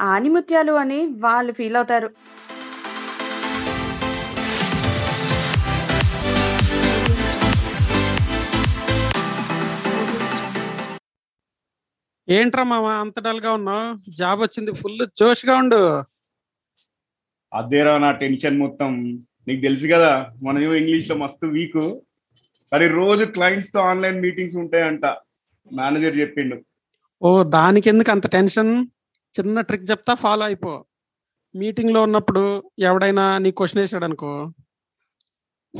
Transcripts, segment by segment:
ఆణిముత్యాలు అని వాళ్ళు ఫీల్ అవుతారు. ఏంట్రా మామ అంత డల్గా ఉన్నావు? జాబ్ వచ్చింది ఫుల్ జోష్గా ఉండు. అదేరా నా టెన్షన్ మొత్తం. నీకు తెలుసు కదా మనం ఇంగ్లీష్లో మస్తు వీక్ కానీ రోజు క్లయింట్స్తో ఆన్లైన్ మీటింగ్స్ ఉంటాయంట. మేనేజర్ చెప్పిండు. ఓ దానికి ఎందుకు అంత టెన్షన్? చిన్న ట్రిక్ చెప్తా ఫాలో అయిపో. మీటింగ్లో ఉన్నప్పుడు ఎవడైనా నీ క్వశ్చన్ వేసాడు అనుకో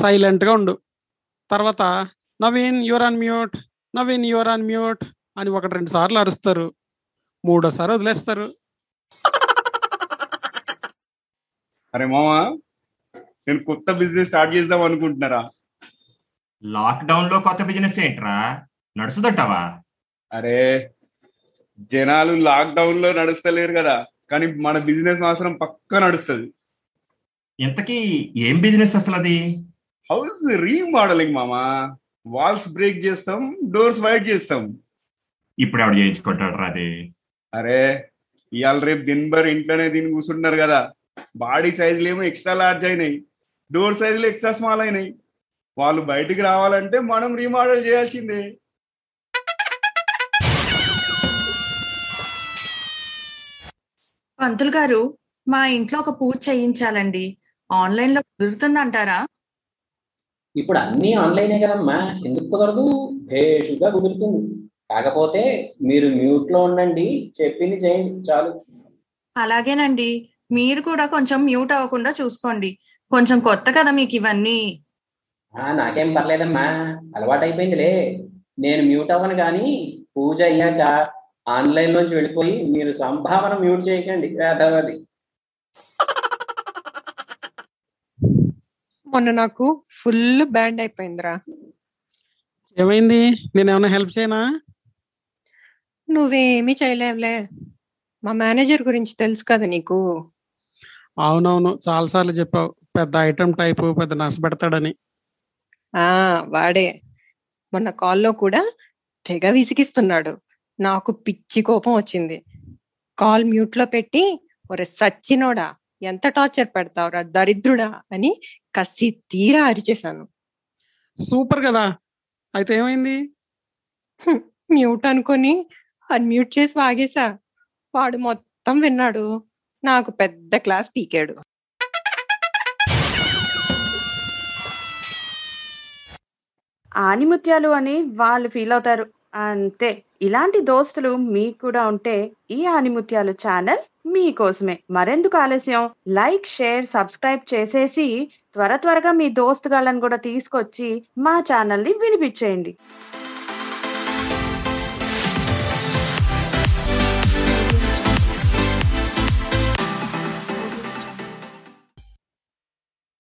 సైలెంట్గా ఉండు. తర్వాత Naveen you're on mute Naveen you're on mute అని ఒకటి రెండు సార్లు అరుస్తారు. మూడోసారి వదిలేస్తారు. అరే మామా నేను కొత్త బిజినెస్ స్టార్ట్ చేద్దాం అనుకుంటున్నారా? లాక్డౌన్లో కొత్త బిజినెస్ ఏంట్రా? నడుస్తుందంటావా? అరే జనాలు లాక్డౌన్లో నడుస్తలేరు కదా. కానీ మన బిజినెస్ మాత్రం పక్కా నడుస్తుంది. ఇంతకీ ఏం బిజినెస్ అసలు అది హౌస్ రీమోడలింగ్ మామా. వాల్స్ బ్రేక్ చేస్తాం డోర్స్ వైట్ చేస్తాం. ఇప్పుడు ఎవడు చేయించుకుంటాడు అది. అరే ఇవాళ రేపు దినభర్ ఇంట్లోనే దీన్ని కూర్చుంటున్నారు కదా. బాడీ సైజులు ఏమో ఎక్స్ట్రా లార్జ్ అయినాయి. డోర్ సైజులు ఎక్స్ట్రా స్మాల్ అయినాయి. వాళ్ళు బయటికి రావాలంటే మనం రీమోడల్ చేయాల్సిందే. పంతులు గారు మా ఇంట్లో ఒక పూజ చేయించాలండి. ఆన్లైన్లో కుదురుతుందంటారా? ఇప్పుడు అన్నీ ఆన్లైనే కదమ్మా. ఎందుకు కుదరదు? భేషుగా కుదురుతుంది. కాకపోతే మీరు మ్యూట్లో ఉండండి. చెప్పింది చేయండి. చాలు. అలాగేనండి. మీరు కూడా కొంచెం మ్యూట్ అవ్వకుండా చూసుకోండి. కొంచెం కొత్త కదా మీకు ఇవన్నీ. ఆ నాకేం పర్లేదమ్మా. అలవాటైపోయిందిలే. నేను మ్యూట్ అవ్వను కానీ పూజ అయ్యాక ఆన్లైన్ లోంచి వెళ్ళిపోయి మీరు సంభావన మ్యూట్ చేయకండి వేదవది మొన్న నాకు ఫుల్ బ్యాండ్ అయిపోయిందిరా. ఏమైంది? నేను ఏమైనా హెల్ప్ చేయనా? నువ్వేమీ చేయలేవులే. మా మేనేజర్ గురించి తెలుసు కదా నీకు. అవునవును చాలాసార్లు చెప్పావు పెద్ద ఐటమ్ టైపు పెద్ద నష్టపెడతాడని ఆ వాడే. మొన్న కాల్లో కూడా తెగ విసిగిస్తున్నాడు. నాకు పిచ్చి కోపం వచ్చింది. కాల్ మ్యూట్లో పెట్టి ఒరే సచ్చినోడా ఎంత టార్చర్ పెడతావురా దరిద్రుడా అని కసి తీరా అరిచేశాను. సూపర్ కదా. అయితే ఏమైంది? మ్యూట్ అనుకొని అన్మ్యూట్ చేసి వాగేశా వాడు మొత్తం విన్నాడు. నాకు పెద్ద క్లాస్ పీకాడు. ఆణిముత్యాలు అని వాళ్ళు ఫీల్ అవుతారు. అంతే. ఇలాంటి దోస్తులు మీకు కూడా ఉంటే ఈ ఆనిముత్యాలు ఛానల్ మీకోసమే. మరెందుకు ఆలస్యం? లైక్ షేర్ సబ్స్క్రైబ్ చేసేసి త్వర త్వరగా మీ దోస్తుగాళ్ళని కూడా తీసుకొచ్చి మా ఛానల్ని వినిపించేయండి.